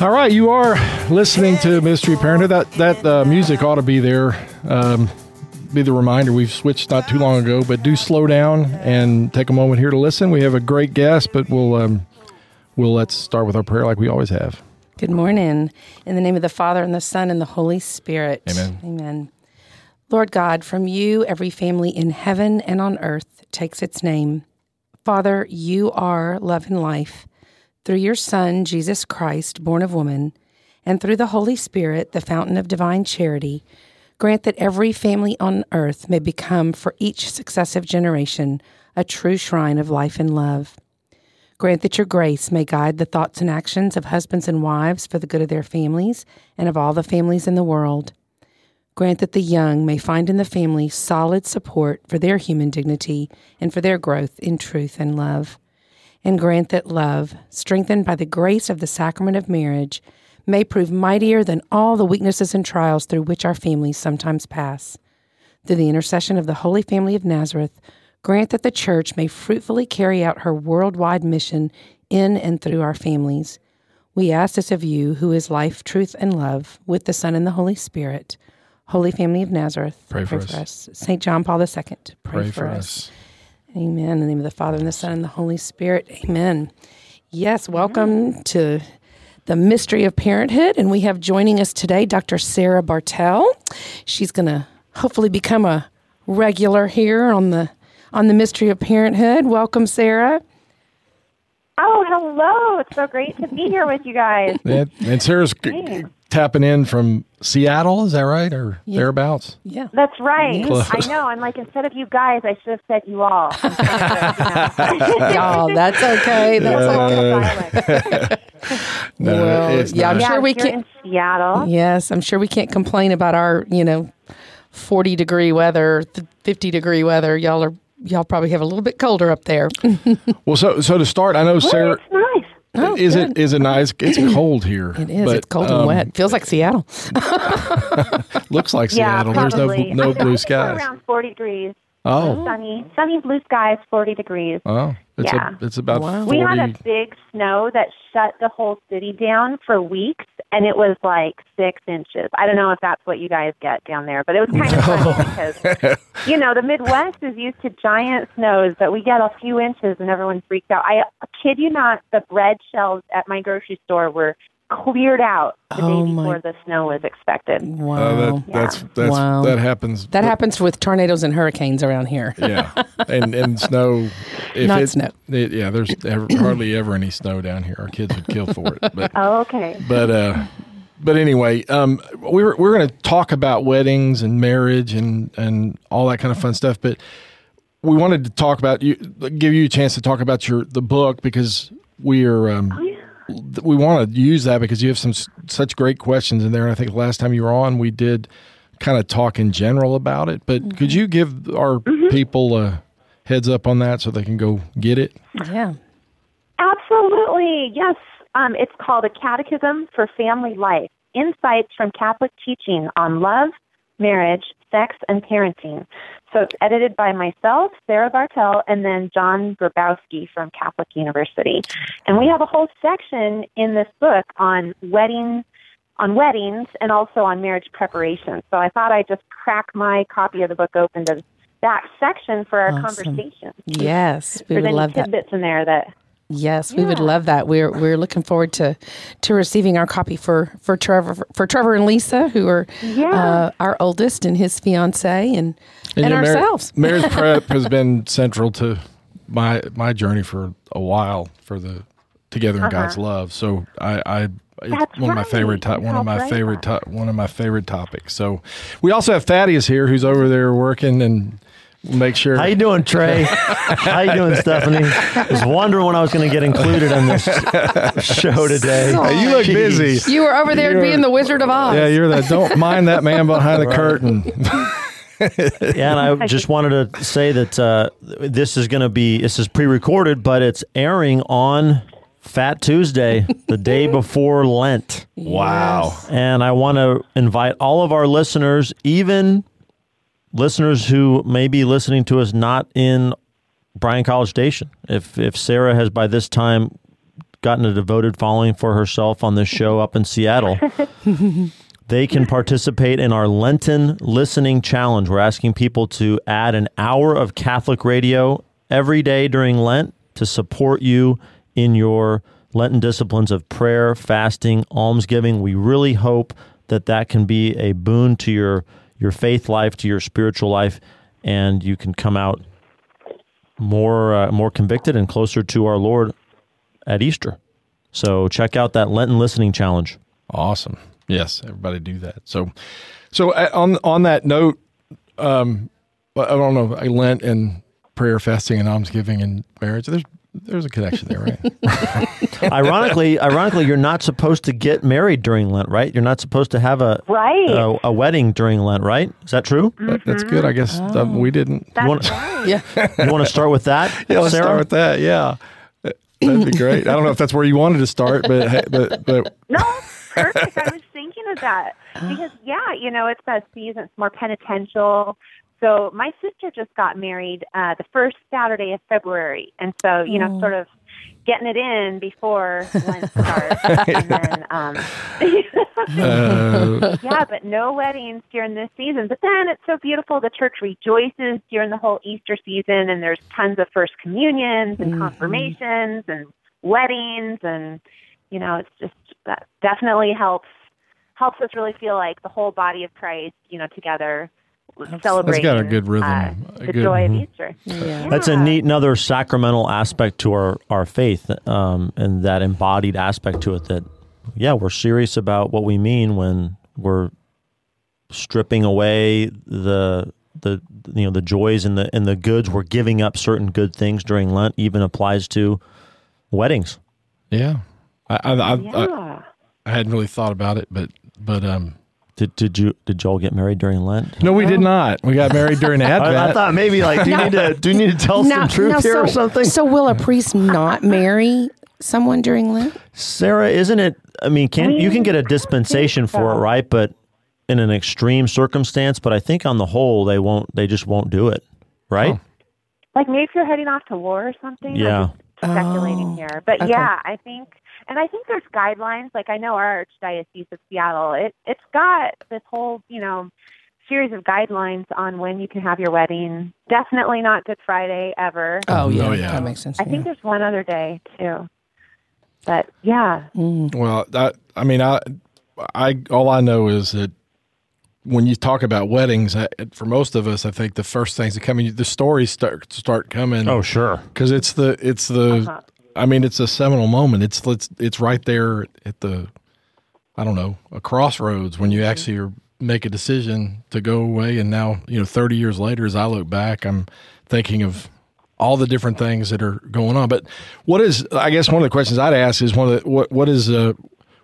All right, you are listening to Mystery Parenthood. That that uh, music ought to be there. Um, be the reminder we've switched not too long ago, but do slow down and take a moment here to listen. We have a great guest, but we'll um, we'll let's start with our prayer like we always have. Good morning. In the name of the Father and the Son and the Holy Spirit. Amen. Amen. Lord God, from you every family in heaven and on earth takes its name. Father, you are love and life. Through your Son, Jesus Christ, born of woman, and through the Holy Spirit, the fountain of divine charity, grant that every family on earth may become, for each successive generation, a true shrine of life and love. Grant that your grace may guide the thoughts and actions of husbands and wives for the good of their families and of all the families in the world. Grant that the young may find in the family solid support for their human dignity and for their growth in truth and love and grant that love, strengthened by the grace of the sacrament of marriage, may prove mightier than all the weaknesses and trials through which our families sometimes pass. Through the intercession of the Holy Family of Nazareth, grant that the Church may fruitfully carry out her worldwide mission in and through our families. We ask this of you, who is life, truth, and love, with the Son and the Holy Spirit. Holy Family of Nazareth, Pray for us. St. John Paul II, pray, Pray for us. Amen. In the name of the Father and the Son and the Holy Spirit. Amen. Yes, welcome to the mystery of parenthood. And we have joining us today Dr. Sarah Bartel. She's going to hopefully become a regular here on the on the mystery of parenthood. Welcome, Sarah. Oh, hello. It's so great to be here with you guys. And, and Sarah's g- tapping in from Seattle. Is that right, or thereabouts? Yeah. That's right. Close. I know. I'm like, instead of you guys, I should have said you all. Y'all, that's okay. That's okay. No, Well, it's yeah, I'm not. yeah, sure we can't- in Seattle. Yes, I'm sure we can't complain about our, you know, 40 degree weather, 50 degree weather. Y'all are y'all probably have a little bit colder up there. Well, so so to start, I know Sarah. It's nice. Oh, is good. it is it nice? It's cold here. It is. but, it's cold um, and wet. Feels like Seattle. Looks like Yeah, Seattle. There's no no I- I blue think we're skies. Around 40 degrees. Oh, Sunny, sunny blue skies, 40 degrees. oh, it's Yeah. a, it's about Wow. forty. We had a big snow that shut the whole city down for weeks, and it was like six inches. I don't know if that's what you guys get down there, but it was kind of funny because you know the Midwest is used to giant snows, but we get a few inches, and everyone freaked out. I kid you not, the bread shelves at my grocery store were cleared out the Oh, day my- before the snow was expected. Wow. Uh, that, that's that's Wow. that happens. that happens with tornadoes and hurricanes around here. Yeah, and and snow. If Not it, snow. it- yeah, there's ever, hardly ever any snow down here. Our kids would kill for it. But Oh, okay. but uh, but anyway, um, we we're we're going to talk about weddings and marriage and and all that kind of fun stuff. But we wanted to talk about you, give you a chance to talk about your the book because we are. Um, we want to use that because you have some such great questions in there. And I think last time you were on, we did kind of talk in general about it. But could you give our people a heads up on that so they can go get it? Yeah. Absolutely. Yes. Um, it's called A Catechism for Family Life Insights from Catholic Teaching on Love, Marriage, Sex, and Parenting. So it's edited by myself, Sarah Bartel, and then John Grabowski from Catholic University. And we have a whole section in this book on wedding on weddings and also on marriage preparation. So I thought I'd just crack my copy of the book open to that section for our Awesome. conversation. Yes, we There's would love that. tidbits in there that Yes, we would love that. We're we're looking forward to to receiving our copy for for Trevor for Trevor and Lisa, who are Yeah. uh, our oldest and his fiance, and and, yeah, mar- ourselves. marriage prep has been central to my my journey for a while for the Together in God's Love. So I, I it's Uh-huh. That's one of my favorite to- one of my favorite to- one of my favorite topics. So we also have Thaddeus here who's over there working and make sure. How you doing, Trey? How you doing, Stephanie? I was wondering when I was going to get included on this show today. Hey, you look Jeez. busy. You were over there You're- being the Wizard of Oz. Yeah, you're the don't mind that man behind the curtain. Yeah, and I just wanted to say that uh, this is going to be this is pre-recorded, but it's airing on Fat Tuesday, the day before Lent. Wow. And I want to invite all of our listeners, even listeners who may be listening to us not in Bryan College Station. If if Sarah has by this time gotten a devoted following for herself on this show up in Seattle, they can participate in our Lenten listening challenge. We're asking people to add an hour of Catholic radio every day during Lent to support you in your Lenten disciplines of prayer, fasting, almsgiving. We really hope that that can be a boon to your your faith life, to your spiritual life, and you can come out more uh, more convicted and closer to our Lord at Easter. So check out that Lenten listening challenge. Awesome. Yes, everybody do that. So, so uh, on on that note, um, I don't know, I Lent and prayer, fasting, and almsgiving and marriage. There's there's a connection there, right? ironically, ironically, you're not supposed to get married during Lent, right? You're not supposed to have a Right. a, a wedding during Lent, right? Is that true? That- that's good. I guess um, we didn't. That's wanna- right. Yeah. You want to start with that, Yeah, let's Sarah? start with that. Yeah, that'd be great. I don't know if that's where you wanted to start, but but but No, perfect. I was thinking of that because yeah, you know, it's that season. It's more penitential. So my sister just got married uh, the first Saturday of February, and so you know, sort of getting it in before Lent starts, and then um, uh, yeah, but no weddings during this season. But then it's so beautiful. The church rejoices during the whole Easter season, and there's tons of first communions and confirmations and weddings, and you know, it's just that definitely helps helps us really feel like the whole body of Christ, you know, together celebrating. got a good rhythm, uh, a the good- joy of Easter. Yeah. That's a neat another sacramental aspect to our our faith, um, and that embodied aspect to it. That yeah, we're serious about what we mean when we're stripping away the the you know the joys and the and the goods. We're giving up certain good things during Lent. Even applies to weddings. yeah. I I, I, I I hadn't really thought about it, but but um, Did did you did Joel get married during Lent? no, we did oh. not. We got married during Advent. I, I thought maybe like do you No. need to do you need to tell Now- some truth now, here so, or something? So will a priest not marry someone during Lent? Sarah, isn't it? I mean, can you can get a dispensation for it, right? But in an extreme circumstance, but I think on the whole they won't. They just won't do it, right? Oh. Like maybe if you're heading off to war or something. I'm Yeah. just speculating Oh, here, but okay. yeah, I think, and I think there's guidelines. Like I know our archdiocese of Seattle, it it's got this whole you know series of guidelines on when you can have your wedding. Definitely not Good Friday ever. Oh yeah, Oh, yeah. that makes sense. I think there's one other day too. But yeah, Well, I, I mean, I, I, all I know is that when you talk about weddings, I, for most of us, I think the first things that come in, the stories start start coming. Oh, sure. because it's the, it's the, Uh-huh. I mean, it's a seminal moment. It's, it's, it's right there at the, I don't know, a crossroads when you actually are, make a decision to go away. And now, you know, 30 years later, as I look back, I'm thinking of all the different things that are going on. But what is, I guess, one of the questions I'd ask is one of the, what, what is, uh,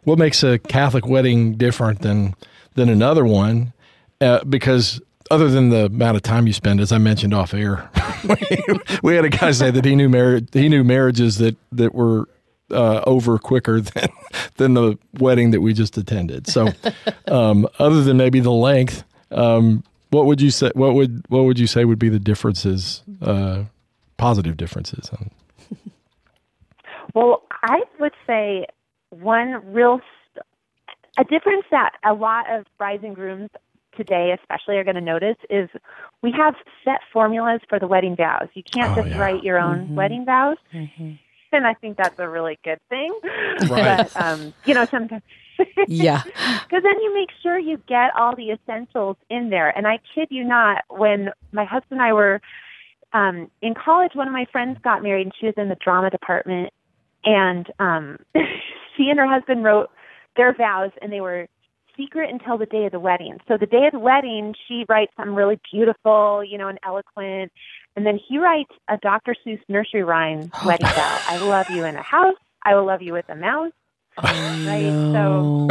what makes a Catholic wedding different than, than another one? Uh, because other than the amount of time you spend, as I mentioned off air, we had a guy say that he knew marriage, he knew marriages that, that were, uh, over quicker than than the wedding that we just attended. So, um, other than maybe the length, um, what would you say? What would what would you say would be the differences? Uh, positive differences. Well, I would say one real a difference that a lot of brides and grooms today, especially, are going to notice is we have set formulas for the wedding vows. You can't Oh, just yeah. write your own wedding vows, and I think that's a really good thing. Right. But um, you know, sometimes. Yeah. Because then you make sure you get all the essentials in there. And I kid you not, when my husband and I were um, in college, one of my friends got married and she was in the drama department. And um, she and her husband wrote their vows and they were secret until the day of the wedding. So the day of the wedding, she writes something really beautiful, you know, and eloquent. And then he writes a Dr. Seuss nursery rhyme wedding vow. I love you in a house. I will love you with a mouse. Oh, right? So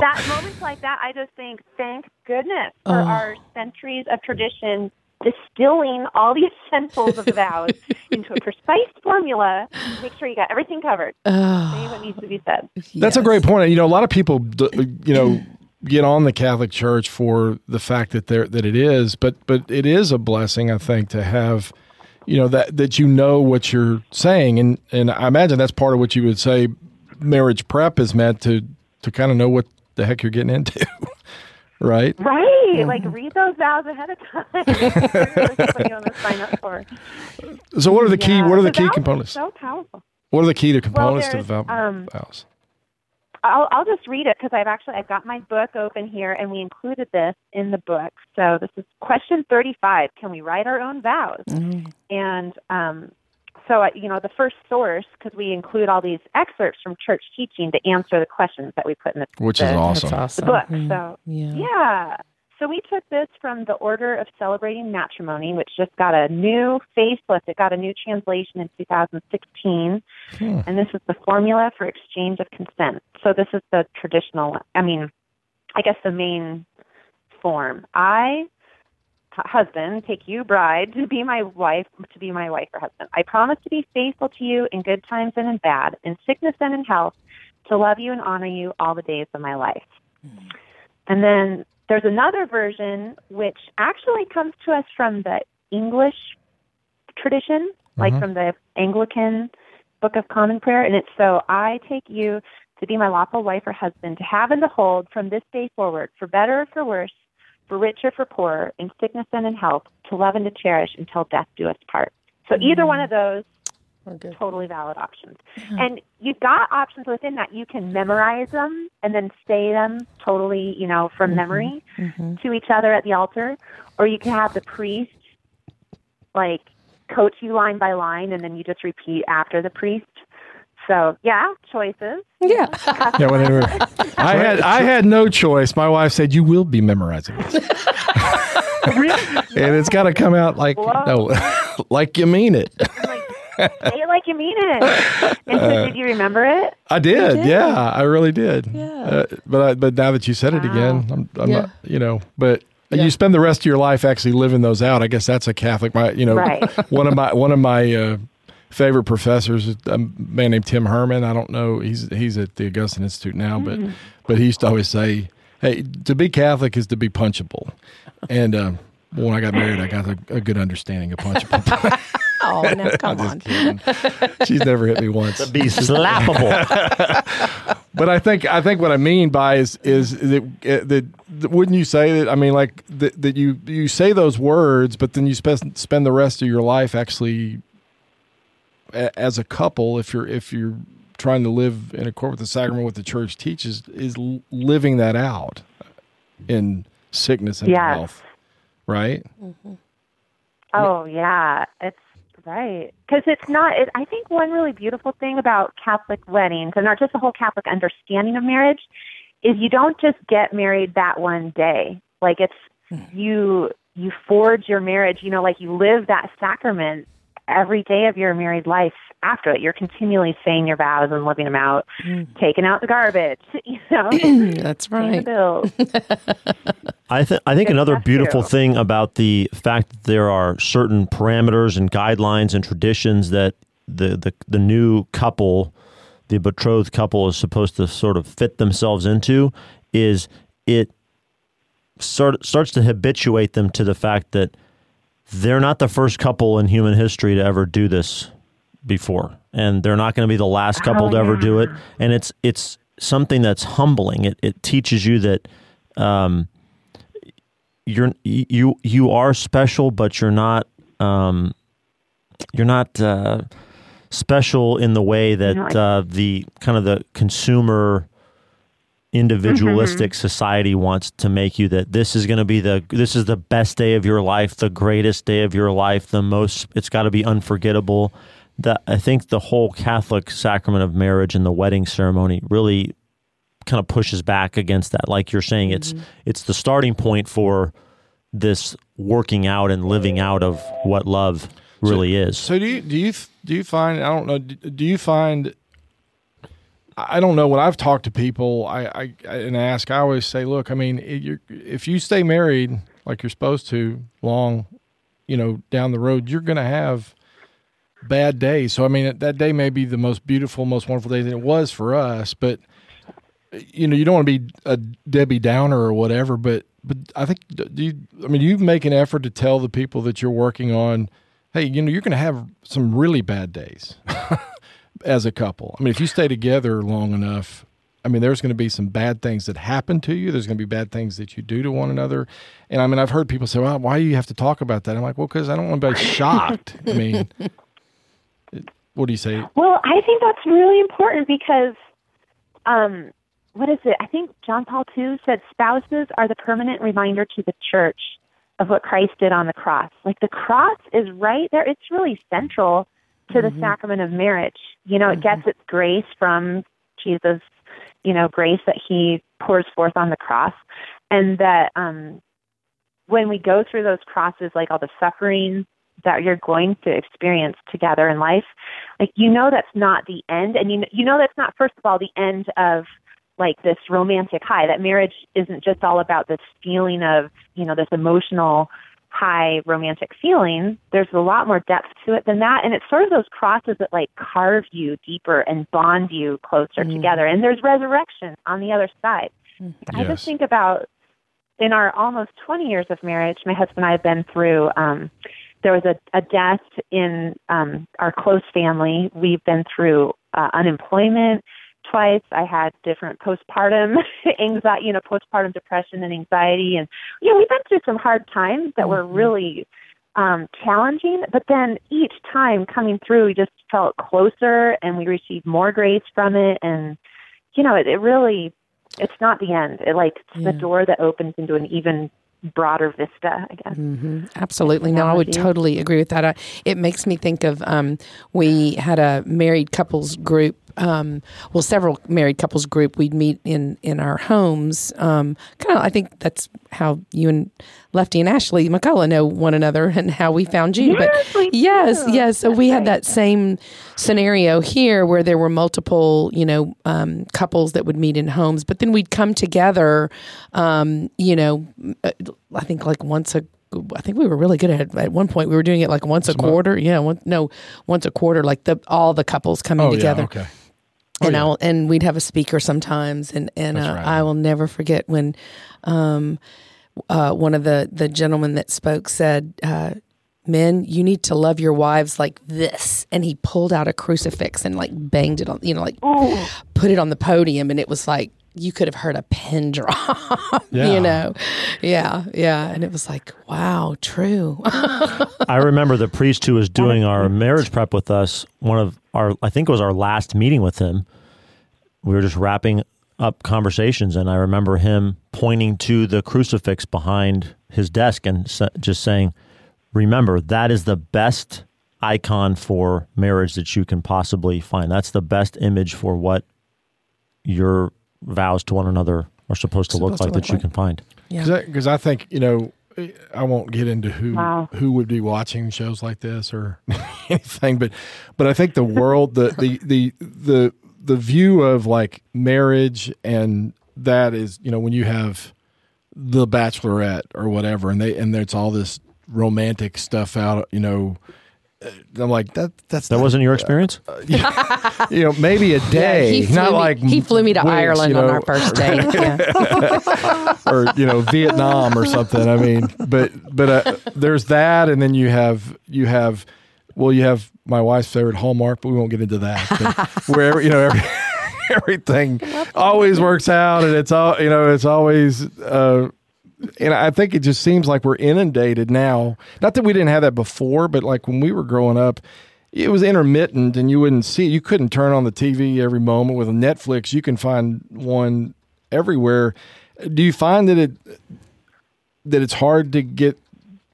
that moments like that, I just think, thank goodness for Oh. our centuries of tradition distilling all the essentials of the vows into a precise formula. To make sure you got everything covered. Say Oh, what needs to be said. That's a great point. You know, a lot of people, uh, you know, get on the Catholic Church for the fact that there that it is, but but it is a blessing, I think, to have, you know, that that you know what you're saying, and and I imagine that's part of what you would say. Marriage prep is meant to to kind of know what the heck you're getting into, right? Right. Like read those vows ahead of time. Make sure you're what you want to sign up for. So, what are the key? Yeah. What are the The key components? So powerful. What are the key to components to the vow- um, vows? I'll, I'll just read it because I've actually I've got my book open here and we included this in the book. So this is question 35. Can we write our own vows? Mm. And um, so uh, you know the first source because we include all these excerpts from church teaching to answer the questions that we put in the, Which is the, awesome. The book. Mm. So yeah. yeah. So we took this from the Order of Celebrating Matrimony, which just got a new facelift. It got a new translation in 2016. Hmm. And this is the formula for exchange of consent. So this is the traditional, I mean, I guess the main form. I, hu- husband, take you, bride, to be my wife, to be my wife or husband. I promise to be faithful to you in good times and in bad, in sickness and in health, to love you and honor you all the days of my life. Hmm. And then there's another version which actually comes to us from the English tradition, like uh-huh. from the Anglican Book of Common Prayer. And it's so I take you to be my lawful wife or husband, to have and to hold from this day forward, for better or for worse, for richer or for poorer, in sickness and in health, to love and to cherish until death do us part. So mm-hmm. either one of those totally valid options. And you've got options within that. You can memorize them and then say them totally, you know, from mm-hmm. memory mm-hmm. to each other at the altar, or you can have the priest like coach you line by line and then you just repeat after the priest. So, yeah, choices. Yeah. Yeah, whatever. I had I had no choice. My wife said you will be memorizing this, and it's got to come out like no, like you mean it. Say it like you mean it. And so, did you remember it? I did, did? yeah, I really did. Yeah. Uh, but I, but now that you said it again, I'm, I'm Yeah. not, you know, but. Yeah. You spend the rest of your life actually living those out. I guess that's a Catholic. My, you know, Right. one of my one of my uh, favorite professors, a man named Tim Herman. I don't know. He's he's at the Augustine Institute now, but but he used to always say, "Hey, to be Catholic is to be punchable." And uh, when I got married, I got a, a good understanding of punchable. Oh, no, come on. She's never hit me once. Be slappable. But I think I think what I mean by is is that, uh, that, that wouldn't you say that I mean like that, that you you say those words, but then you spend spend the rest of your life actually a, as a couple if you're if you're trying to live in accord with the sacrament what the church teaches is living that out in sickness and Yes. health, right? mhm Oh yeah, it's right because it's not. It, I think one really beautiful thing about Catholic weddings, and not just the whole Catholic understanding of marriage, is you don't just get married that one day. Like it's you you forge your marriage. You know, like you live that sacrament every day of your married life. After it, you're continually saying your vows and living them out, mm. taking out the garbage. You know, That's right. I, th- I think Yes, another beautiful true. thing about the fact that there are certain parameters and guidelines and traditions that the, the, the new couple, the betrothed couple, is supposed to sort of fit themselves into is it sort starts to habituate them to the fact that they're not the first couple in human history to ever do this before. And they're not going to be the last couple Oh, to ever do it. and it's it's something that's humbling. It it teaches you that um you're you you are special but you're not um you're not uh special in the way that uh the kind of the consumer individualistic mm-hmm. society wants to make you that this is going to be the this is the best day of your life the greatest day of your life the most it's got to be unforgettable that i think the whole catholic sacrament of marriage and the wedding ceremony really kind of pushes back against that. Like you're saying, it's mm-hmm. it's the starting point for this working out and living out of what love really is. So do you do you do you find I don't know do you find I don't know. When I've talked to people I, I and ask I always say look I mean if you stay married like you're supposed to long you know down the road you're going to have bad days. So I mean that day may be the most beautiful most wonderful day that it was for us but you know you don't want to be a Debbie Downer or whatever but but I think you I mean you make an effort to tell the people that you're working on hey, you know, you're going to have some really bad days as a couple. I mean, if you stay together long enough, I mean, there's going to be some bad things that happen to you. There's going to be bad things that you do to one another. And I mean, I've heard people say, well, why do you have to talk about that? I'm like, well, because I don't want to be shocked. I mean, what do you say? Well, I think that's really important because, um, what is it? I think John Paul II said spouses are the permanent reminder to the church of what Christ did on the cross. Like the cross is right there. It's really central to mm-hmm. the sacrament of marriage. You know, mm-hmm. it gets its grace from Jesus, you know, grace that he pours forth on the cross. And that um when we go through those crosses, like all the suffering that you're going to experience together in life, like you know that's not the end and you know, you know that's not first of all the end of like this romantic high that marriage isn't just all about this feeling of you know this emotional high romantic feeling there's a lot more depth to it than that. And it's sort of those crosses that like carve you deeper and bond you closer mm. together. And there's resurrection on the other side. Mm. i just think about in our almost 20 years of marriage my husband and i have been through um there was a, a death in um our close family. We've been through uh, unemployment twice. I had different postpartum anxiety, you know, postpartum depression and anxiety, and you know, we've been through some hard times that were mm-hmm. really um, challenging. But then each time coming through, we just felt closer, and we received more grace from it. And you know, it, it really, it's not the end. It like it's yeah. the door that opens into an even broader vista, I guess. Mm-hmm. Absolutely. No, I would totally agree with that. I, it makes me think of um, we had a married couples group um, well, several married couples group. We'd meet in in our homes. Um, kind of, I think that's how you and Lefty and Ashley McCullough know one another and how we found you. Yes, but yes, do. yes. So that's we right. had that same scenario here where there were multiple, you know, um, couples that would meet in homes, but then we'd come together. Um, you know, uh, I think like once a I think we were really good at it. At one point, we were doing it like once a quarter. Yeah, one, no, once a quarter, like the all the couples coming oh, together. Yeah, okay. Oh, and yeah. I'll and we'd have a speaker sometimes, and and uh, right. I will never forget when um, uh, one of the the gentlemen that spoke said. Uh, Men, you need to love your wives like this. And he pulled out a crucifix and like banged it on, you know, like Ooh. put it on the podium. And it was like, you could have heard a pin drop, yeah. you know? Yeah, yeah. And it was like, wow, true. I remember the priest who was doing our marriage prep with us, one of our, I think it was our last meeting with him. We were just wrapping up conversations, and I remember him pointing to the crucifix behind his desk and just saying, Remember, that is the best icon for marriage that you can possibly find. That's the best image for what your vows to one another are supposed to supposed look like to look that like. you can find. Yeah. Because I, I, think, you know, I won't get into who wow. who would be watching shows like this or anything, but but I think the world the the the the the view of like marriage and that is you know when you have the Bachelorette or whatever, and they and there's all this romantic stuff out, you know, I'm like that. That's that not, wasn't your experience. Uh, yeah, you know, maybe a day, yeah, not me, like he flew me to weeks, Ireland you know, on our first date, or you know Vietnam or something. I mean, but but uh, there's that, and then you have you have well, you have my wife's favorite Hallmark, but we won't get into that. wherever you know every, everything always works out, and it's all you know, it's always. Uh, and I think it just seems like we're inundated now. Not that we didn't have that before, but like when we were growing up, it was intermittent and you wouldn't see you couldn't turn on the TV every moment with Netflix. You can find one everywhere. Do you find that it that it's hard to get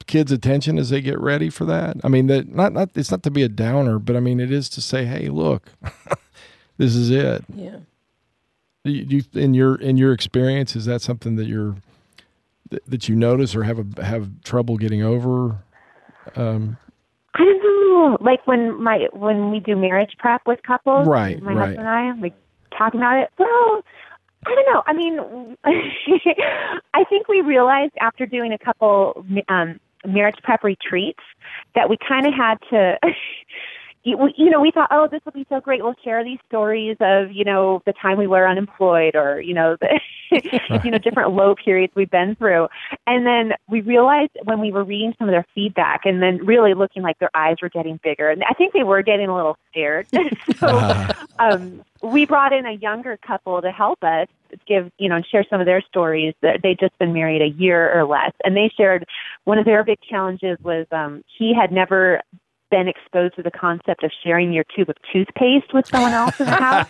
kids' attention as they get ready for that? I mean, that not not it's not to be a downer, but I mean it is to say, "Hey, look, this is it." Yeah. Do you, do you, in your in your experience, is that something that you're that, that you notice or have a, have trouble getting over? Um, I don't know. Like when my when we do marriage prep with couples, Right, My right. husband and I, like talking about it. Well, I don't know. I mean, I think we realized after doing a couple um, marriage prep retreats that we kind of had to. You you know, we thought, oh, this will be so great. We'll share these stories of, you know, the time we were unemployed or, you know, the, you know, different low periods we've been through. And then we realized when we were reading some of their feedback and then really looking like their eyes were getting bigger. And I think they were getting a little scared. so um, we brought in a younger couple to help us give, you know, and share some of their stories. That They'd just been married a year or less. And they shared one of their big challenges was um, he had never been exposed to the concept of sharing your tube of toothpaste with someone else in the house.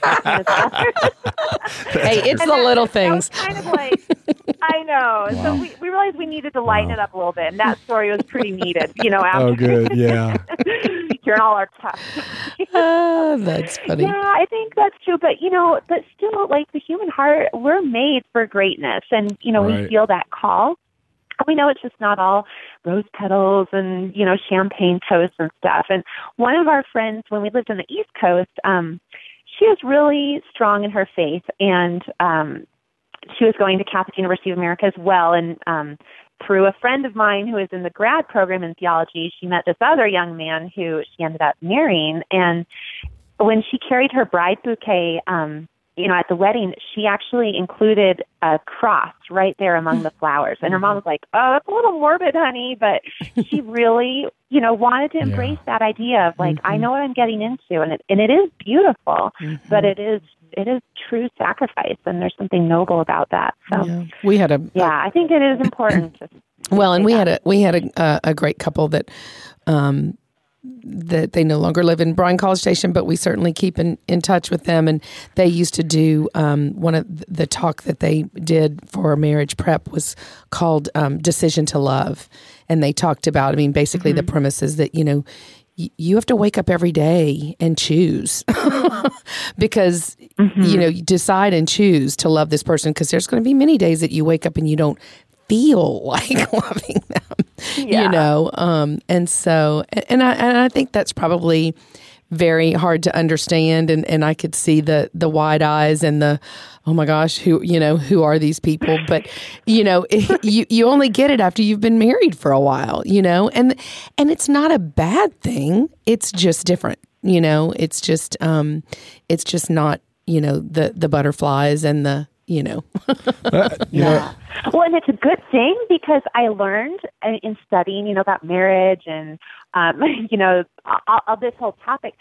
Hey, it's And the that- little that things. was kind of like, I know. So we, we realized we needed to lighten it up a little bit, and that story was pretty needed. You know, after oh, good, yeah. hearing all our tough. Ah, that's funny. Yeah, I think that's true. But you know, but still, like the human heart, we're made for greatness, and you know, Right. we feel that call. We know it's just not all rose petals and you know champagne toasts and stuff. And one of our friends, when we lived on the East Coast, um, she was really strong in her faith, and um, she was going to Catholic University of America as well. And um, through a friend of mine who was in the grad program in theology, she met this other young man who she ended up marrying. And when she carried her bride bouquet, um, you know, at the wedding, she actually included a cross right there among the flowers. And her mom was like, "Oh, that's a little morbid, honey," but she really, you know, wanted to embrace that idea of like, I know what I'm getting into, and it and it is beautiful, but it is it is true sacrifice, and there's something noble about that. So, yeah, Yeah. We had a I think it is important. to well, and we that. had a we had a uh, a great couple that um that they no longer live in Bryan College Station, but we certainly keep in, in touch with them. And they used to do um, one of the talk that they did for marriage prep was called um, "Decision to Love," and they talked about. I mean, basically, the premise is that you know y- you have to wake up every day and choose because you know you decide and choose to love this person because there's going to be many days that you wake up and you don't feel like loving them you know? Um and so and i and i think that's probably very hard to understand and and i could see the the wide eyes and the oh my gosh who you know who are these people? But you know you you only get it after you've been married for a while you know? And and it's not a bad thing. It's just different you know? It's just um it's just not you know the the butterflies and the you know You know, Well, and it's a good thing because I learned uh, in studying, you know, about marriage and, um, you know, all, all this whole topic.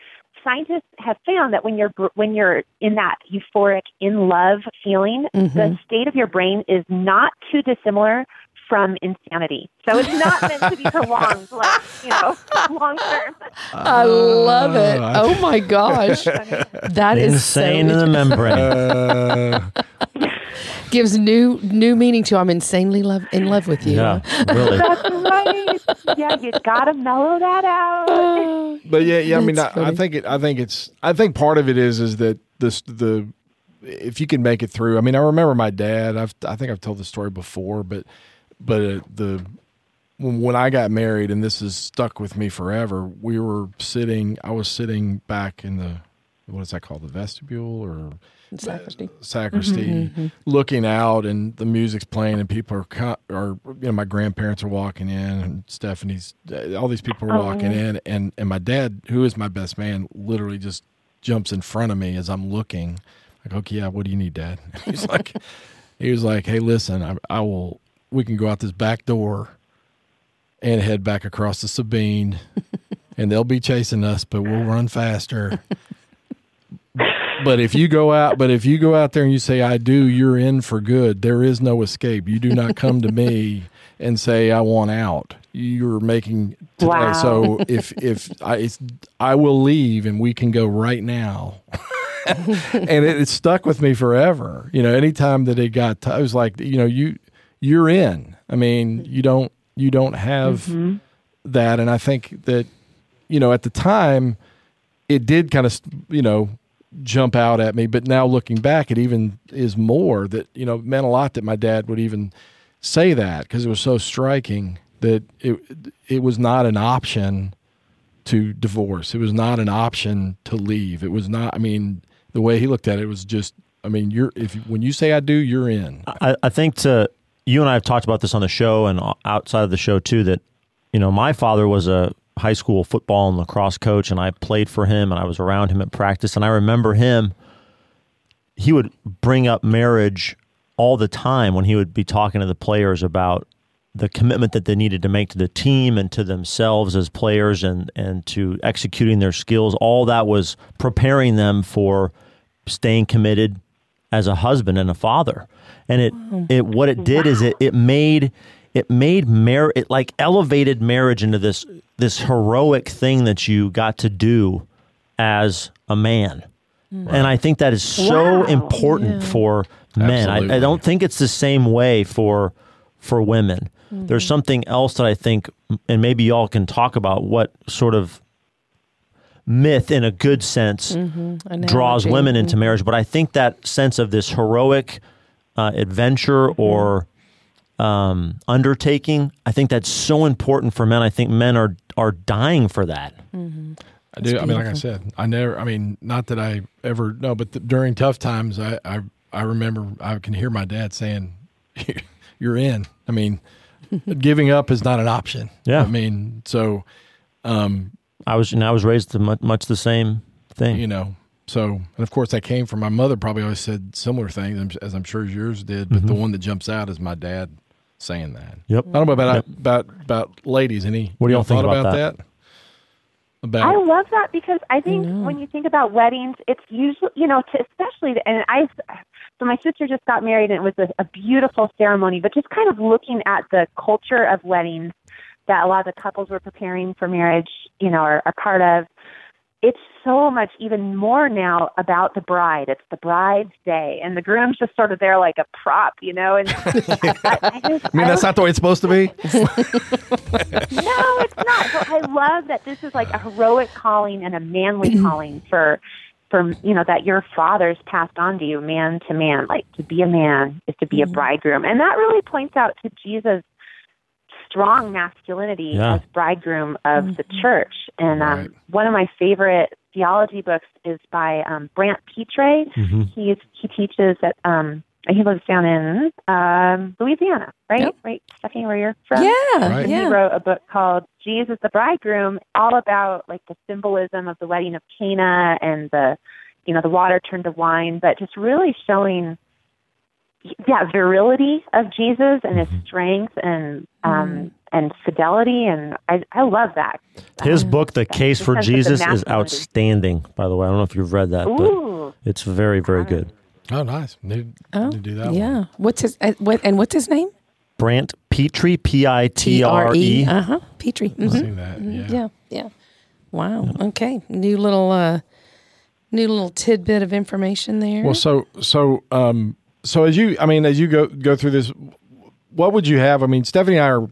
Scientists have found that when you're when you're in that euphoric, in love feeling, the state of your brain is not too dissimilar from insanity. So it's not meant to be prolonged, like you know, long term. I love it. Oh my gosh. That is Insane so in the membrane. uh, gives new new meaning to I'm insanely love in love with you. yeah, really. That's right. Yeah, you gotta mellow that out. but yeah, yeah. I mean, I, I think it. I think it's. I think part of it is is that this the if you can make it through. I mean, I remember my dad. I've I think I've told the story before, but but uh, the when, when I got married, and this has stuck with me forever. We were sitting. I was sitting back in the what is that called? The vestibule or Sacristy. Uh, sacristy, mm-hmm, mm-hmm. looking out, and the music's playing, and people are, co- are you know, my grandparents are walking in, and Stephanie's, uh, all these people are oh, walking in, and and my dad, who is my best man, literally just jumps in front of me as I'm looking, like, okay, yeah, what do you need, Dad? He's like, he was like, hey, listen, I, I will, we can go out this back door, and head back across the Sabine, and they'll be chasing us, but we'll run faster but if you go out but if you go out there and you say i do you're in for good there is no escape. You do not come to me and say i want out. You're making today. Uh, wow. so if if i it's, i will leave and we can go right now. And it, it stuck with me forever. You know anytime that it got t- i was like you know you you're in. I mean you don't you don't have mm-hmm. that. And i think that you know at the time it did kind of you know jump out at me. But now looking back, it even is more that you know meant a lot that my dad would even say that because it was so striking that it it was not an option to divorce. It was not an option to leave. It was not. I mean, the way he looked at it was just. I mean, you're if when you say I do, you're in. I, I think to you and I have talked about this on the show and outside of the show too. That you know, my father was a high school football and lacrosse coach, and I played for him, and I was around him at practice, and I remember him. He would bring up marriage all the time when he would be talking to the players about the commitment that they needed to make to the team and to themselves as players and and to executing their skills. All that was preparing them for staying committed as a husband and a father. And it it what it did is it it made it made mar- it like elevated marriage into this this heroic thing that you got to do as a man. And i think that is so Wow. important for men. I, I don't think it's the same way for for women. There's mm-hmm. something else that i think and maybe y'all can talk about what sort of myth in a good sense mm-hmm. draws women into mm-hmm. marriage. But i think that sense of this heroic uh, adventure or um, undertaking i think that's so important for men i think men are are dying for that I do. I mean, like I said, I never. I mean, not that I ever no, but th- during tough times, I, I I remember I can hear my dad saying, "You're in." I mean, giving up is not an option. Yeah. I mean, so um, i was and i was raised to much, much the same thing you know, so and of course that came from my mother. Probably always said similar things, as I'm sure yours did. But the one that jumps out is my dad saying that. yep I don't know about about about ladies. Any What do y'all y'all think thought about that? I About love that because I think when you think about weddings, it's usually, you know, to especially, and I, so my sister just got married and it was a, a beautiful ceremony, but just kind of looking at the culture of weddings that a lot of the couples were preparing for marriage, you know, are, are part of, it's so much even more now about the bride. It's the bride's day, and the groom's just sort of there like a prop, you know. And I, I, I, just, I mean, that's not the way it's supposed to be. no, it's not. But I love that this is like a heroic calling and a manly calling for, for you know that your fathers passed on to you, man to man. Like to be a man is to be a mm-hmm. bridegroom, and that really points out to Jesus' strong masculinity Yeah. as bridegroom of the church. And um, Right. one of my favorite theology books is by um, Brant Pitre. Mm-hmm. He's he teaches at um, he lives down in um, Louisiana, right? Yep. Right, Stephanie, where you're from? Yeah, Right. he yeah. wrote a book called Jesus the Bridegroom, all about like the symbolism of the wedding of Cana and the, you know, the water turned to wine, but just really showing, yeah, virility of Jesus and his strength and um and fidelity, and I I love that. his book the case for sense of the jesus is outstanding by the way i don't know if you've read that but it's very very good Oh, nice. Need, Oh, need to do that. yeah. One. What's his uh, what and what's his name? Brant Pitre p-i-t-r-e Uh huh. Pitre. I've Mhm. seen that. Yeah. Yeah, yeah. Wow. Okay. New little uh new little tidbit of information there. Well, so so um so as you, I mean, as you go go through this, what would you have? I mean, Stephanie and I are.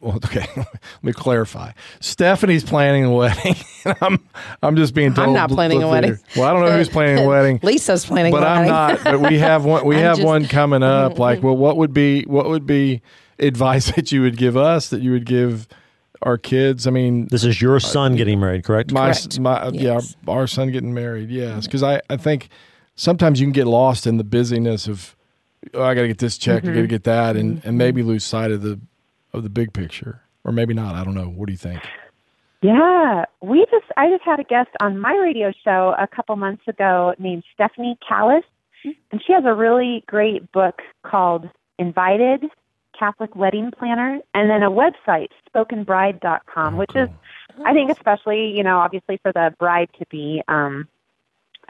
Well, okay. Let me clarify. Stephanie's planning a wedding. I'm I'm just being told. I'm not planning a wedding. there. Well, I don't know who's planning a wedding. Lisa's planning but I'm not. But we have one. We I'm have just- one coming up. Like, well, what would be what would be advice that you would give us that you would give our kids? I mean, this is your uh, son getting married correct my Correct. my Yes. yeah, our son getting married. Yes, because I I think sometimes you can get lost in the busyness of oh, I got to get this check, I got to mm-hmm. get that, and and mm-hmm. maybe lose sight of the of the big picture, or maybe not. I don't know. What do you think? Yeah, we just I just had a guest on my radio show a couple months ago named Stephanie Calis, hmm. and she has a really great book called Invited Catholic Wedding Planner, and then a website spokenbride.com, oh, which is I think especially you know obviously for the bride to be um,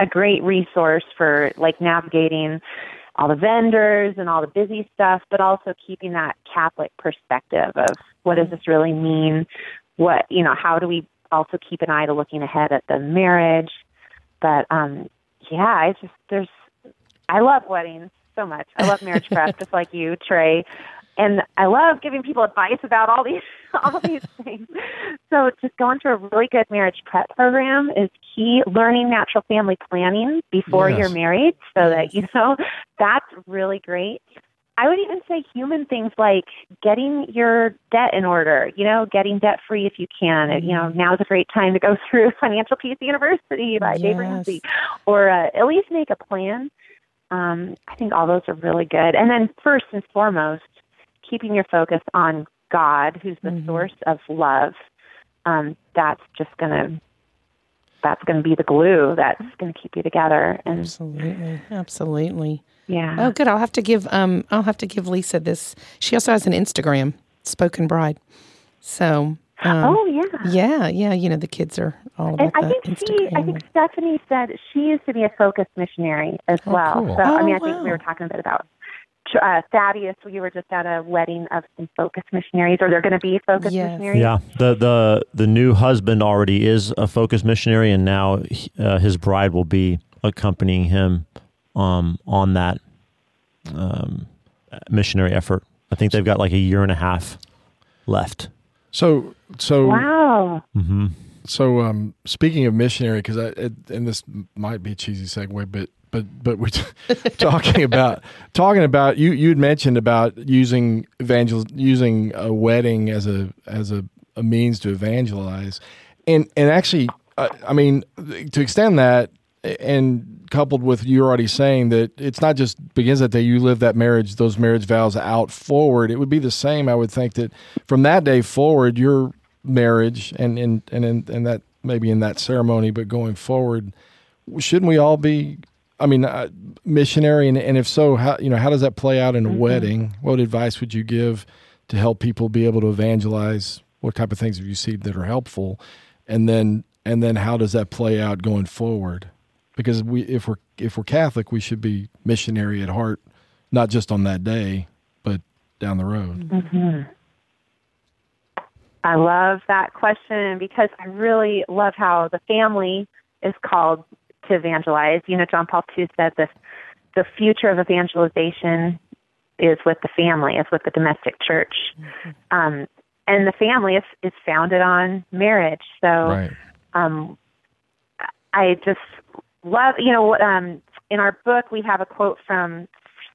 a great resource for like navigating all the vendors and all the busy stuff, but also keeping that Catholic perspective of what does this really mean? What you know, how do we also keep an eye to looking ahead at the marriage? But um yeah, I just there's I love weddings so much. I love marriage prep just like you, Trey. And I love giving people advice about all these all these things. So just going through a really good marriage prep program is key. Learning natural family planning before Yes. you're married, so that you know that's really great. I would even say human things like getting your debt in order, you know, getting debt free if you can. You know, now is a great time to go through Financial Peace University by Dave Ramsey, or uh, at least make a plan. Um, I think all those are really good. And then, first and foremost, keeping your focus on God, who's the source of love. Um, that's just gonna that's gonna be the glue that's gonna keep you together. And Absolutely. Absolutely. yeah, Oh, good. I'll have to give um I'll have to give Lisa this. She also has an Instagram, Spoken Bride. So um, oh yeah. yeah, yeah. You know the kids are all And about I the think she, I think Stephanie said she used to be a focus missionary as well. cool. So I mean, Oh, I think we were talking a bit about uh, Thaddeus. We were just at a wedding of some focus missionaries, or they're going to be focus Yes. missionaries. Yeah, the the the new husband already is a focus missionary, and now he- uh, his bride will be accompanying him um, on that um, missionary effort. I think they've got like a year and a half left. So so Wow. hmm So, um, speaking of missionary, because I it, and this might be a cheesy segue, but but but we're talking about talking about you you had mentioned about using evangel using a wedding as a as a, a means to evangelize, and and actually, I, I mean, to extend that and coupled with you already saying that it's not just begins that day you live that marriage those marriage vows out forward it would be the same i would think that from that day forward your marriage and and and and, and that maybe in that ceremony but going forward shouldn't we all be i mean uh, missionary and, and if so how you know how does that play out in a wedding? What advice would you give to help people be able to evangelize? What type of things have you seen that are helpful? And then and then how does that play out going forward? Because we if we're if we're catholic we should be missionary at heart not just on that day but down the road. I love that question because I really love how the family is called to evangelize. You know, John Paul II said this the future of evangelization is with the family, is with the domestic church. Um, and the family is, is founded on marriage. So right um, I just love, you know, what, um, in our book, we have a quote from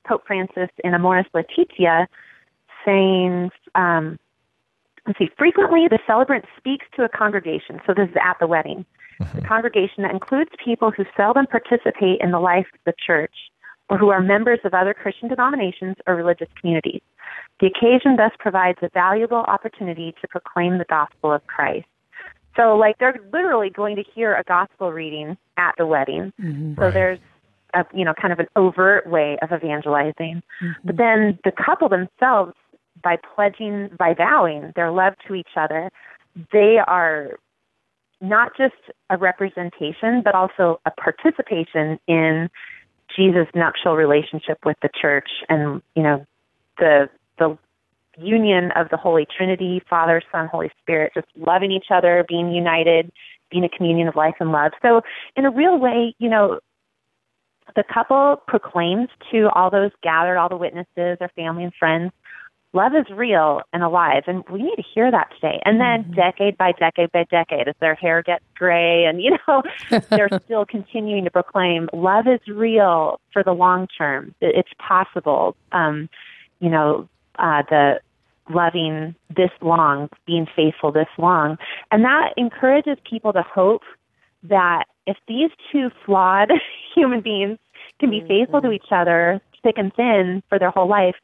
Pope Francis in Amoris Laetitia saying, um, let's see, frequently the celebrant speaks to a congregation. So this is at the wedding. Mm-hmm. The congregation that includes people who seldom participate in the life of the church or who are members of other Christian denominations or religious communities. The occasion thus provides a valuable opportunity to proclaim the gospel of Christ. So, like, they're literally going to hear a gospel reading at the wedding. Mm-hmm. So Right. there's a, you know, kind of an overt way of evangelizing. Mm-hmm. But then the couple themselves, by pledging, by vowing their love to each other, they are not just a representation, but also a participation in Jesus' nuptial relationship with the church, and you know, the the union of the Holy Trinity, Father, Son, Holy Spirit, just loving each other, being united, being a communion of life and love. So, in a real way, you know, the couple proclaims to all those gathered, all the witnesses, their family and friends, love is real and alive. And we need to hear that today. And then, decade by decade by decade, as their hair gets gray and, you know, they're still continuing to proclaim love is real for the long term. It's possible. Um, you know, uh, the loving this long, being faithful this long. And that encourages people to hope that if these two flawed human beings can be faithful to each other, thick and thin, for their whole life,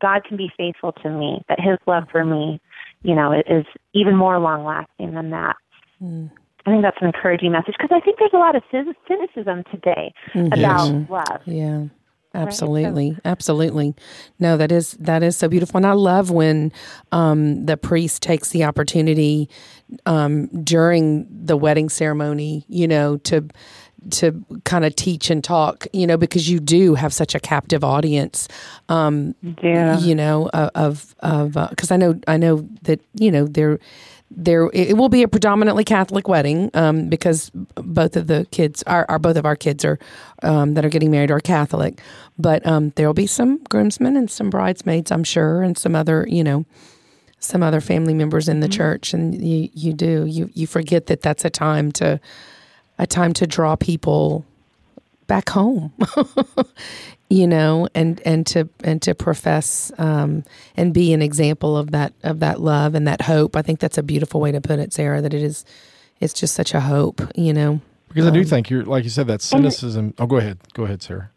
God can be faithful to me, that his love for me, you know, is even more long lasting than that. I think that's an encouraging message because I think there's a lot of cynicism today about love. Yeah. Absolutely. Absolutely. No, that is that is so beautiful. And I love when um, the priest takes the opportunity um, during the wedding ceremony, you know, to to kind of teach and talk, you know, because you do have such a captive audience. Um, Yeah. you know, uh, of of because I know I know that you know there there it will be a predominantly Catholic wedding um, because both of the kids are, are both of our kids are um, that are getting married are Catholic, but um, there will be some groomsmen and some bridesmaids, I'm sure, and some other you know some other family members in the mm-hmm. church, and you you do you you forget that that's a time to a time to draw people back home you know and and to and to profess um, and be an example of that of that love and that hope. I think that's a beautiful way to put it sarah that it is it's just such a hope you know? Because um, i do um, think you're like you said that cynicism oh go ahead. Go ahead sarah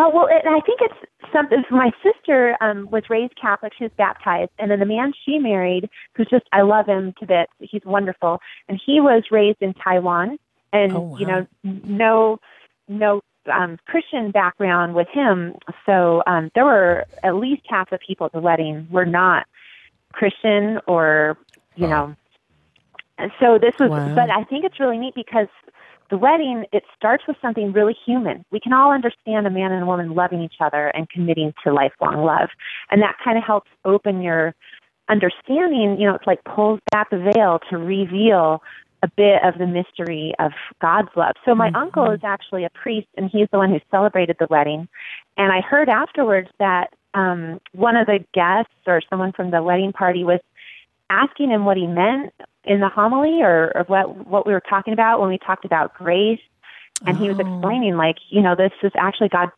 uh, well it, i think it's something my sister um, was raised catholic she was baptized and then the man she married who's just i love him to bits he's wonderful and he was raised in taiwan and oh, wow. you know no no um, Christian background with him, so um, there were at least half the people at the wedding were not Christian or you oh. know. So this was, wow. but I think it's really neat because the wedding it starts with something really human. We can all understand a man and a woman loving each other and committing to lifelong love, and that kind of helps open your understanding. You know, it's like pulls back the veil to reveal a bit of the mystery of God's love. So my mm-hmm. uncle is actually a priest, and he's the one who celebrated the wedding. And I heard afterwards that um, one of the guests or someone from the wedding party was asking him what he meant in the homily or, or what what we were talking about when we talked about grace and he was oh. explaining like you know this is actually god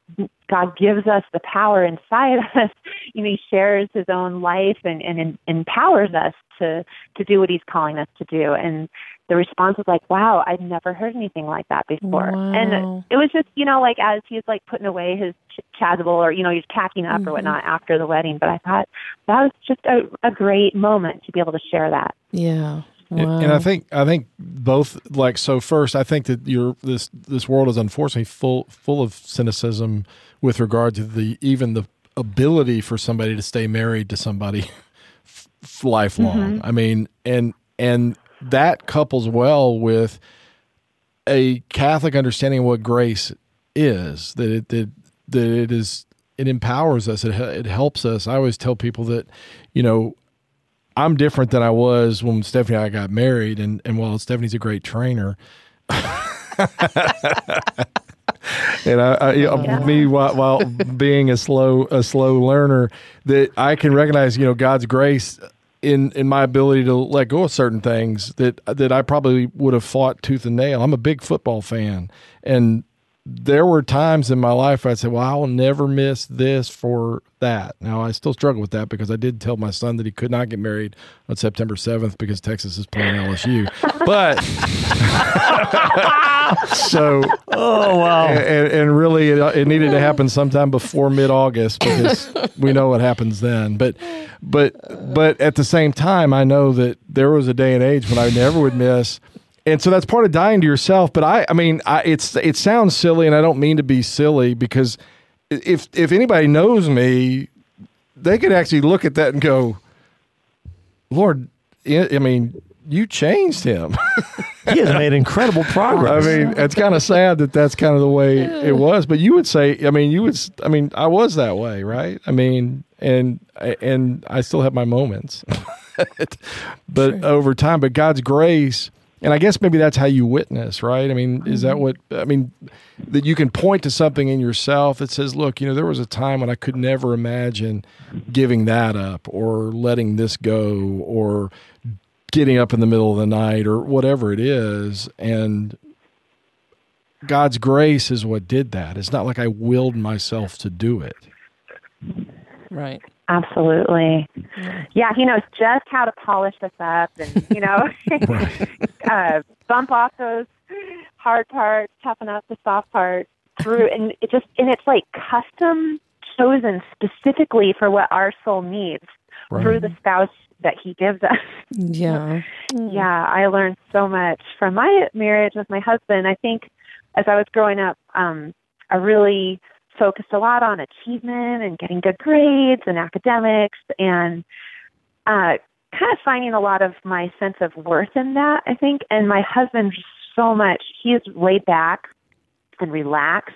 god gives us the power inside us you know he shares his own life and and, empowers us to to do what he's calling us to do and the response was like wow i've never heard anything like that before wow. and it was just you know like as he was like putting away his ch- chasuble or you know he's packing up mm-hmm. or whatnot after the wedding but i thought that was just a, a great moment to be able to share that yeah Wow. And, I think I think both like so. First, I think that your this this world is unfortunately full full of cynicism with regard to the even the ability for somebody to stay married to somebody f- lifelong. Mm-hmm. I mean, and and that couples well with a Catholic understanding of what grace is. That it that, that it is it empowers us. It it helps us. I always tell people that you know I'm different than I was when Stephanie and I got married, and and while Stephanie's a great trainer. and I, I yeah. me while, while being a slow a slow learner, that I can recognize you know God's grace in in my ability to let go of certain things that that I probably would have fought tooth and nail. I'm a big football fan, and there were times in my life I'd say, "Well, I will never miss this for that." Now I still struggle with that because I did tell my son that he could not get married on September seventh because Texas is playing LSU. but so, oh wow, and, and really, it, it, needed to happen sometime before mid August because we know what happens then. But, but, but at the same time, I know that there was a day and age when I never would miss and so that's part of dying to yourself. But I, I mean, I, it's it sounds silly, and I don't mean to be silly because if if anybody knows me, they could actually look at that and go, "Lord, I mean, you changed him." he has made incredible progress. I mean, it's kind of sad that that's kind of the way it was. But you would say, I mean, you would, I mean, I was that way, right? I mean, and and I still have my moments, but sure. over time, but God's grace and I guess maybe that's how you witness, right? I mean, is that what I mean? That you can point to something in yourself that says, "Look, you know, there was a time when I could never imagine giving that up, or letting this go, or getting up in the middle of the night, or whatever it is." And God's grace is what did that. It's not like I willed myself to do it. Right. Absolutely. Yeah, he knows just how to polish us up and, you know, uh, bump off those hard parts, toughen up the soft parts through and it just and it's like custom chosen specifically for what our soul needs right. through the spouse that he gives us. Yeah. yeah, I learned so much from my marriage with my husband. I think as I was growing up, um, I really focused a lot on achievement and getting good grades and academics and uh, kind of finding a lot of my sense of worth in that, I think. And my husband, so much, he's laid back and relaxed.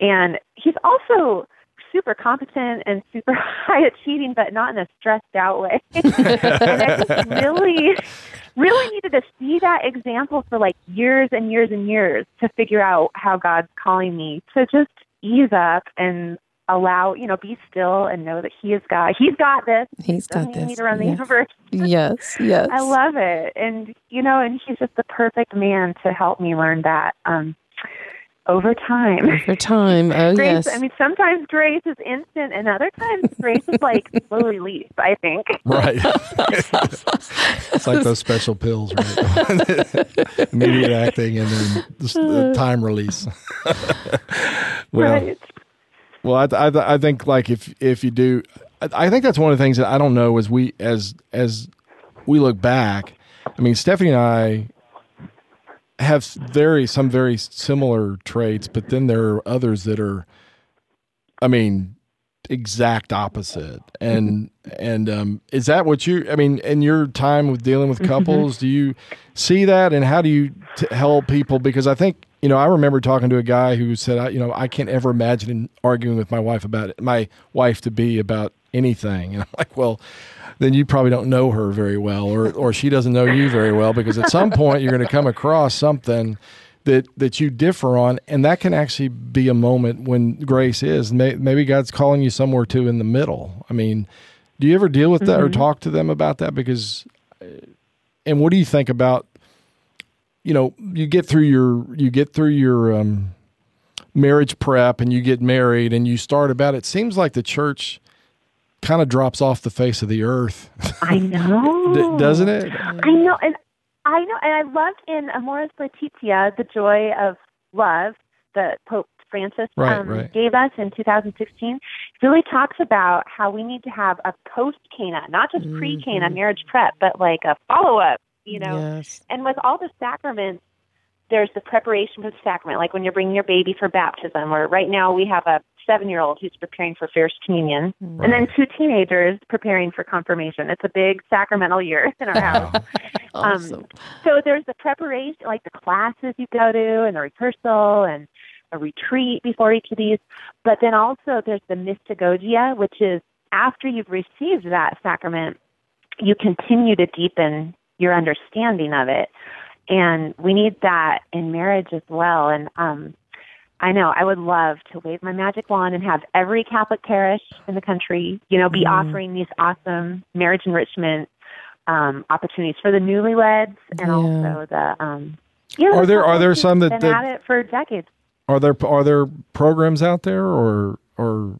And he's also super competent and super high achieving, but not in a stressed out way. and I just really, really needed to see that example for like years and years and years to figure out how God's calling me to just ease up and allow, you know, be still and know that He is God. He's got this. He's got need this. to run the yes. universe. yes, yes. I love it. And you know, and he's just the perfect man to help me learn that um over time. Over time. Oh, Grace, yes. I mean, sometimes grace is instant, and other times grace is like slow release. I think. Right. it's like those special pills, right? Immediate acting and then just the uh. time release. well, right. well, I, I, I think like if if you do, I, I think that's one of the things that I don't know as we as as we look back. I mean, Stephanie and I have very some very similar traits, but then there are others that are, I mean, exact opposite. And and um, is that what you? I mean, in your time with dealing with couples, do you see that, and how do you t- help people? Because I think you know, I remember talking to a guy who said, I, you know, I can't ever imagine arguing with my wife about it, my wife to be about anything. And I'm like, well, then you probably don't know her very well, or or she doesn't know you very well, because at some point you're going to come across something that that you differ on, and that can actually be a moment when grace is. May, maybe God's calling you somewhere too in the middle. I mean, do you ever deal with that or talk to them about that? Because, uh, and what do you think about? You know, you get through your you get through your um, marriage prep, and you get married, and you start about. It seems like the church kind of drops off the face of the earth, I know. D- doesn't it? I know, and I know, and I loved in Amoris Laetitia, the joy of love that Pope Francis Right, um, right. gave us in 2016. It really talks about how we need to have a post Cana, not just pre Cana marriage prep, but like a follow up. You know, yes. and with all the sacraments, there's the preparation for the sacrament, like when you're bringing your baby for baptism, or right now we have a seven year old who's preparing for First Communion, and then two teenagers preparing for confirmation. It's a big sacramental year in our house. Awesome. So there's the preparation, like the classes you go to, and the rehearsal, and a retreat before each of these. But then also there's the mystagogia, which is after you've received that sacrament, you continue to deepen your understanding of it. And we need that in marriage as well. And um, I know I would love to wave my magic wand and have every Catholic parish in the country, you know, be offering these awesome marriage enrichment um, opportunities for the newlyweds and Yeah. also the um, you know, Are the there- are there some who've that- been that- at it for decades? Are there are there programs out there or or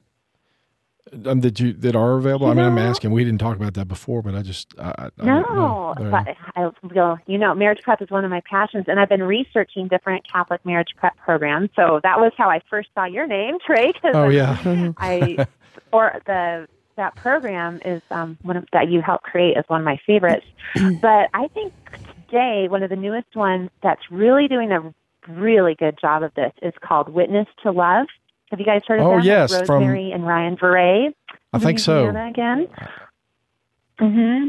um, that you that are available? I mean, I'm asking. We didn't talk about that before, but I just I, I, No, but I, well, you know, marriage prep is one of my passions, and I've been researching different Catholic marriage prep programs. So that was how I first saw your name, Trey. oh yeah, I or the that program is um, one of that you helped create is one of my favorites. but I think today one of the newest ones that's really doing a really good job of this is called Witness to Love. Have you guys heard of Oh, them? yes, from- Rosemary and Ryan Verret. I think so. Louisiana again. hmm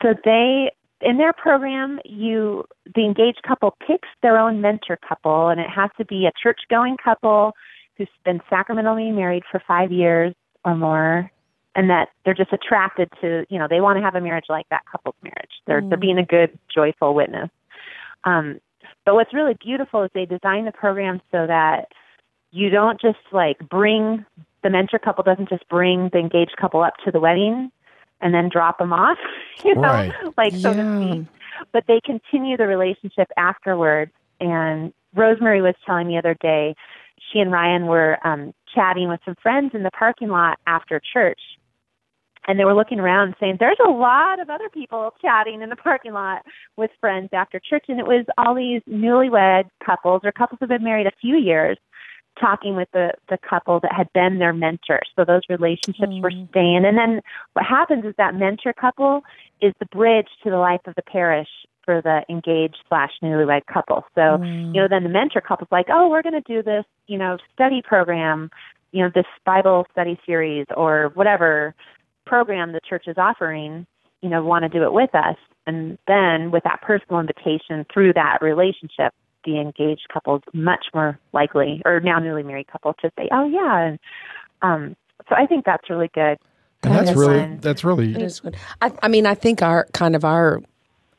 So they in their program, you the engaged couple picks their own mentor couple, and it has to be a church going couple who's been sacramentally married for five years or more, and that they're just attracted to you know they want to have a marriage like that couple's marriage. They're they're being a good, joyful witness. Um, but what's really beautiful is they design the program so that you don't just like bring the mentor couple doesn't just bring the engaged couple up to the wedding and then drop them off, you know, Right. like so to Yeah. speak. But they continue the relationship afterwards. And Rosemary was telling me the other day, she and Ryan were um, chatting with some friends in the parking lot after church. And they were looking around saying, There's a lot of other people chatting in the parking lot with friends after church. And it was all these newlywed couples or couples who've been married a few years talking with the the couple that had been their mentor. So those relationships were mm. staying. And then what happens is that mentor couple is the bridge to the life of the parish for the engaged slash newlywed couple. So you know, mm. then the mentor couple's like, oh, we're going to do this, you know, study program, you know, this Bible study series or whatever program the church is offering. You know, want to do it with us. And then with that personal invitation through that relationship, the engaged couples much more likely, or now newly married couple, to say, "Oh yeah," and Um, so I think that's really good. And that's really fun. that's really It is good. I, I mean, I think our kind of our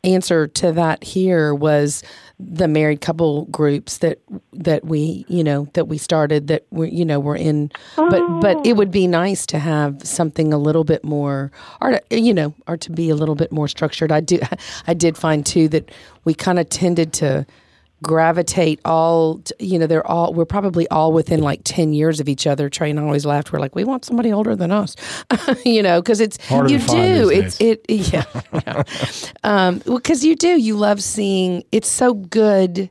answer to that here was the married couple groups that that we you know that we started that we you know were in but but it would be nice to have something a little bit more or you know or to be a little bit more structured i do i did find too that we kind of tended to gravitate all you know they're all we're probably all within like 10 years of each other. Trey and I always laughed. We're like we want somebody older than us. You know because it's Harder you do. these it's it yeah, yeah. um because you do. You love seeing it's so good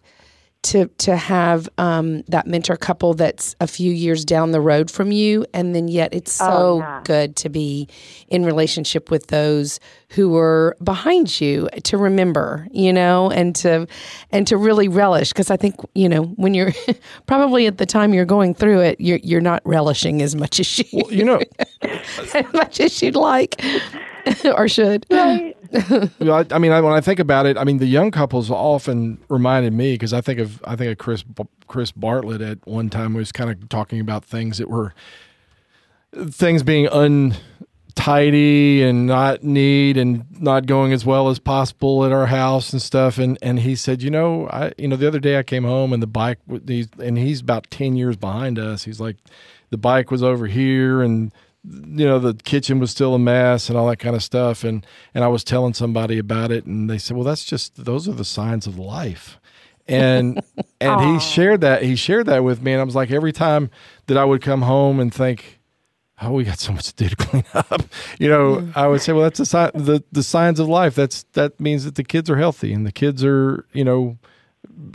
to to have um, that mentor couple that's a few years down the road from you, and then yet it's so Oh, yeah. good to be in relationship with those who were behind you to remember, you know, and to and to really relish. Because I think you know when you're probably at the time you're going through it, you're you're not relishing as much as you you know as much as you'd like or should. Right. You know, I, I mean, I, when I think about it, I mean, the young couples often reminded me because I think of I think of Chris Chris Bartel at one time was kind of talking about things that were things being untidy and not neat and not going as well as possible at our house and stuff. And and he said, you know, I you know the other day I came home and the bike he's and he's about ten years behind us. He's like, the bike was over here and you know the kitchen was still a mess and all that kind of stuff and and I was telling somebody about it and they said well that's just those are the signs of life and and he shared that he shared that with me and I was like every time that I would come home and think oh we got so much to do to clean up you know mm. I would say well that's the sign the the signs of life that's that means that the kids are healthy and the kids are you know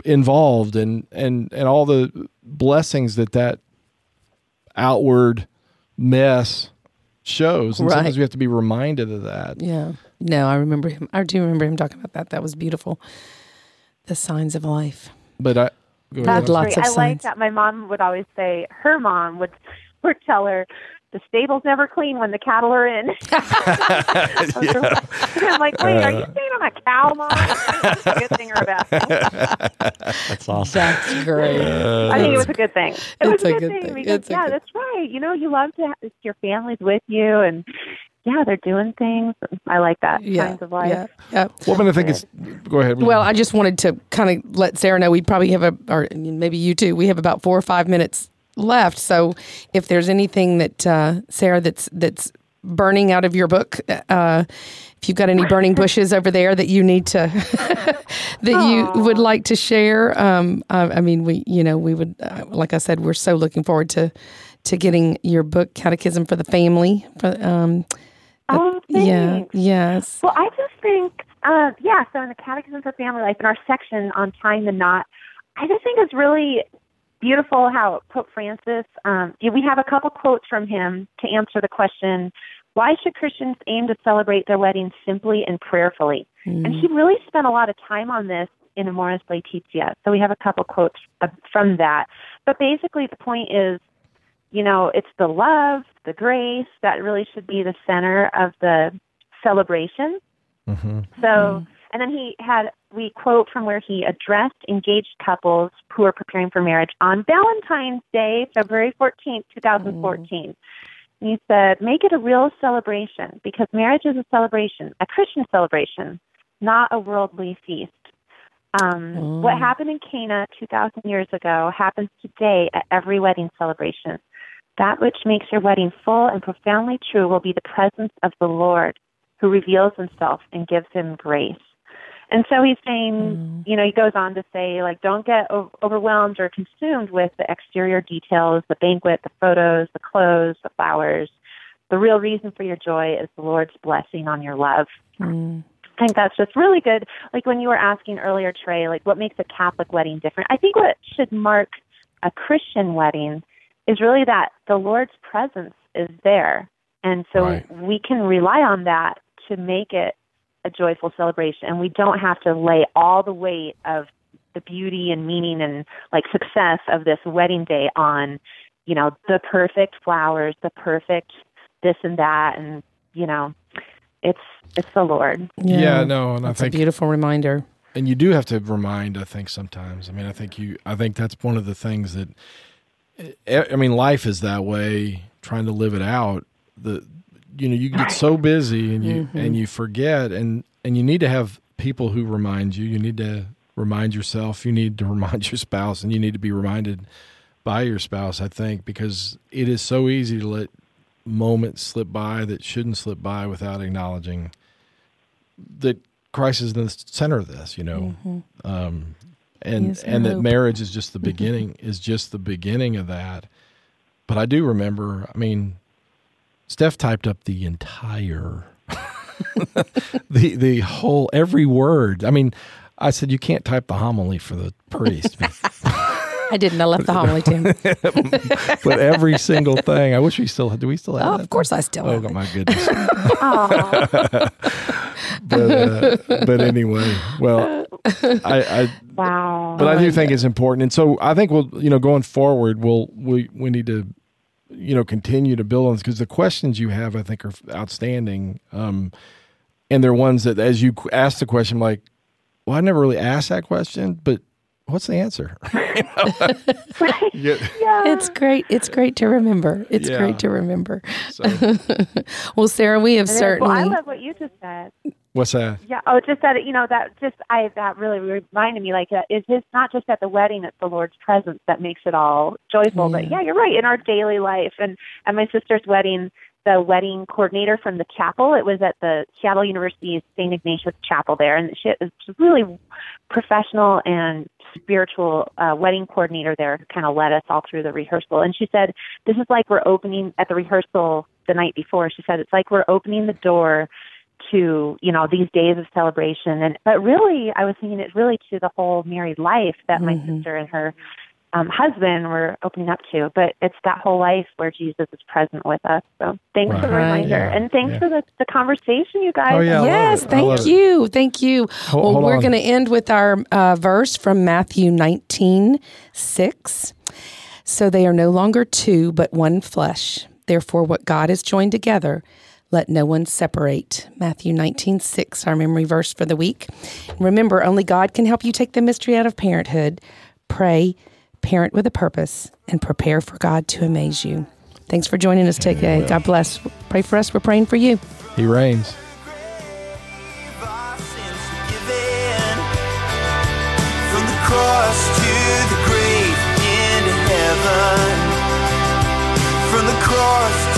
involved and and and all the blessings that that outward mess shows and Right. sometimes we have to be reminded of that Yeah. No, I remember him. I do remember him talking about that. That was beautiful. The signs of life. but i go ahead. That's lots great. of I like that. My mom would always say her mom would would tell her the stable's never clean when the cattle are in. I'm like, wait, are you uh. saying I'm a cow mom? That's a good thing or a bad thing? That's awesome. That's great. I think it was a good thing. It It's was a a good, good thing, thing. because It's yeah, good- that's right. You know, you love to have your family's with you, and yeah, they're doing things. I like that. Yeah. Signs of life. Yeah. Yeah. well but i think it's go ahead Well, I just wanted to kind of let Sarah know we probably have a, or maybe you too, we have about four or five minutes left. So if there's anything that, uh, Sarah, that's, that's burning out of your book, uh, if you've got any burning bushes over there that you need to, that you would like to share, um, uh, I mean, we, you know, we would, uh, like I said, we're so looking forward to, to getting your book, Catechism for the Family. For, um, Oh, yeah. Yes. Well, I just think, uh, yeah, so in the Catechism for Family Life, in our section on tying the knot, I just think it's really beautiful how Pope Francis, um, we have a couple quotes from him to answer the question, why should Christians aim to celebrate their weddings simply and prayerfully? And he really spent a lot of time on this in Amoris Laetitia. So we have a couple quotes uh, from that. But basically, the point is, you know, it's the love, the grace that really should be the center of the celebration. Mhm. So, and then he had, we quote from where he addressed engaged couples who are preparing for marriage on Valentine's Day, February 14th, 2014. And he said, make it a real celebration because marriage is a celebration, a Christian celebration, not a worldly feast. Um, What happened in Cana 2,000 years ago happens today at every wedding celebration. That which makes your wedding full and profoundly true will be the presence of the Lord who reveals himself and gives him grace. And so he's saying, you know, he goes on to say, like, don't get o- overwhelmed or consumed with the exterior details, the banquet, the photos, the clothes, the flowers. The real reason for your joy is the Lord's blessing on your love. Mm. I think that's just really good. Like when you were asking earlier, Trey, like what makes a Catholic wedding different? I think what should mark a Christian wedding is really that the Lord's presence is there. And so Right. we can rely on that to make it a joyful celebration. And we don't have to lay all the weight of the beauty and meaning and like success of this wedding day on, you know, the perfect flowers, the perfect this and that. And, you know, it's, it's the Lord. Yeah, no, and I think- a beautiful reminder. and you do have to remind i think sometimes i mean i think you i think that's one of the things that eh, i mean life is that way trying to live it out, the you know you get so busy and you and you forget and and you need to have people who remind you. You need to remind yourself. You need to remind your spouse, and you need to be reminded by your spouse. I think because it is so easy to let moments slip by that shouldn't slip by without acknowledging that Christ is in the center of this. You know, um, He and and that marriage is just the beginning. is just the beginning of that. But I do remember. I mean, Steph typed up the entire the the whole every word. I mean, I said you can't type the homily for the priest, I didn't. I left the homily to him. but every single thing. I wish we still had. Do we still have Oh, that? of course, I still Oh have it. my goodness. Aw, But uh, but anyway, well, I, I wow. but I do think it's important, and so I think we'll you know going forward, we'll we we need to you know continue to build on this because the questions you have, I think, are outstanding, um, and they're ones that as you ask the question, like, well, I never really asked that question, but what's the answer? Yeah, yeah. It's great. It's great to remember. It's Yeah. great to remember. so, Well, Sarah, we have It is. certainly. Well, I love what you just said. what's that? Yeah. Oh, just that. You know, that just I that really reminded me. Like, uh, it's just not just at the wedding; it's the Lord's presence that makes it all joyful. But yeah, you're right. In our daily life, and at my sister's wedding, the wedding coordinator from the chapel. It was at the Seattle University St. Ignatius Chapel there, and she is really professional and spiritual uh, wedding coordinator there. Kind of led us all through the rehearsal, and she said, "This is like we're opening at the rehearsal the night before." She said, "It's like we're opening the door." to you know these days of celebration and but really i was thinking it's really to the whole married life that my sister and her um husband were opening up to but it's that whole life where jesus is present with us so thanks for the reminder Yeah. and thanks Yeah. for the, the conversation you guys Oh, yeah. Yes, it. I thank you. Thank you. Hold- well, hold we're going to end with our uh, verse from Matthew 19 6. So they are no longer two, but one flesh. Therefore, what God has joined together, let no one separate. Matthew 19 6, our memory verse for the week. Remember, only God can help you take the mystery out of parenthood. Pray, parent with a purpose, and prepare for God to amaze you. Thanks for joining us today. God bless. Pray for us. We're praying for you. He reigns. our sins forgiven. From the cross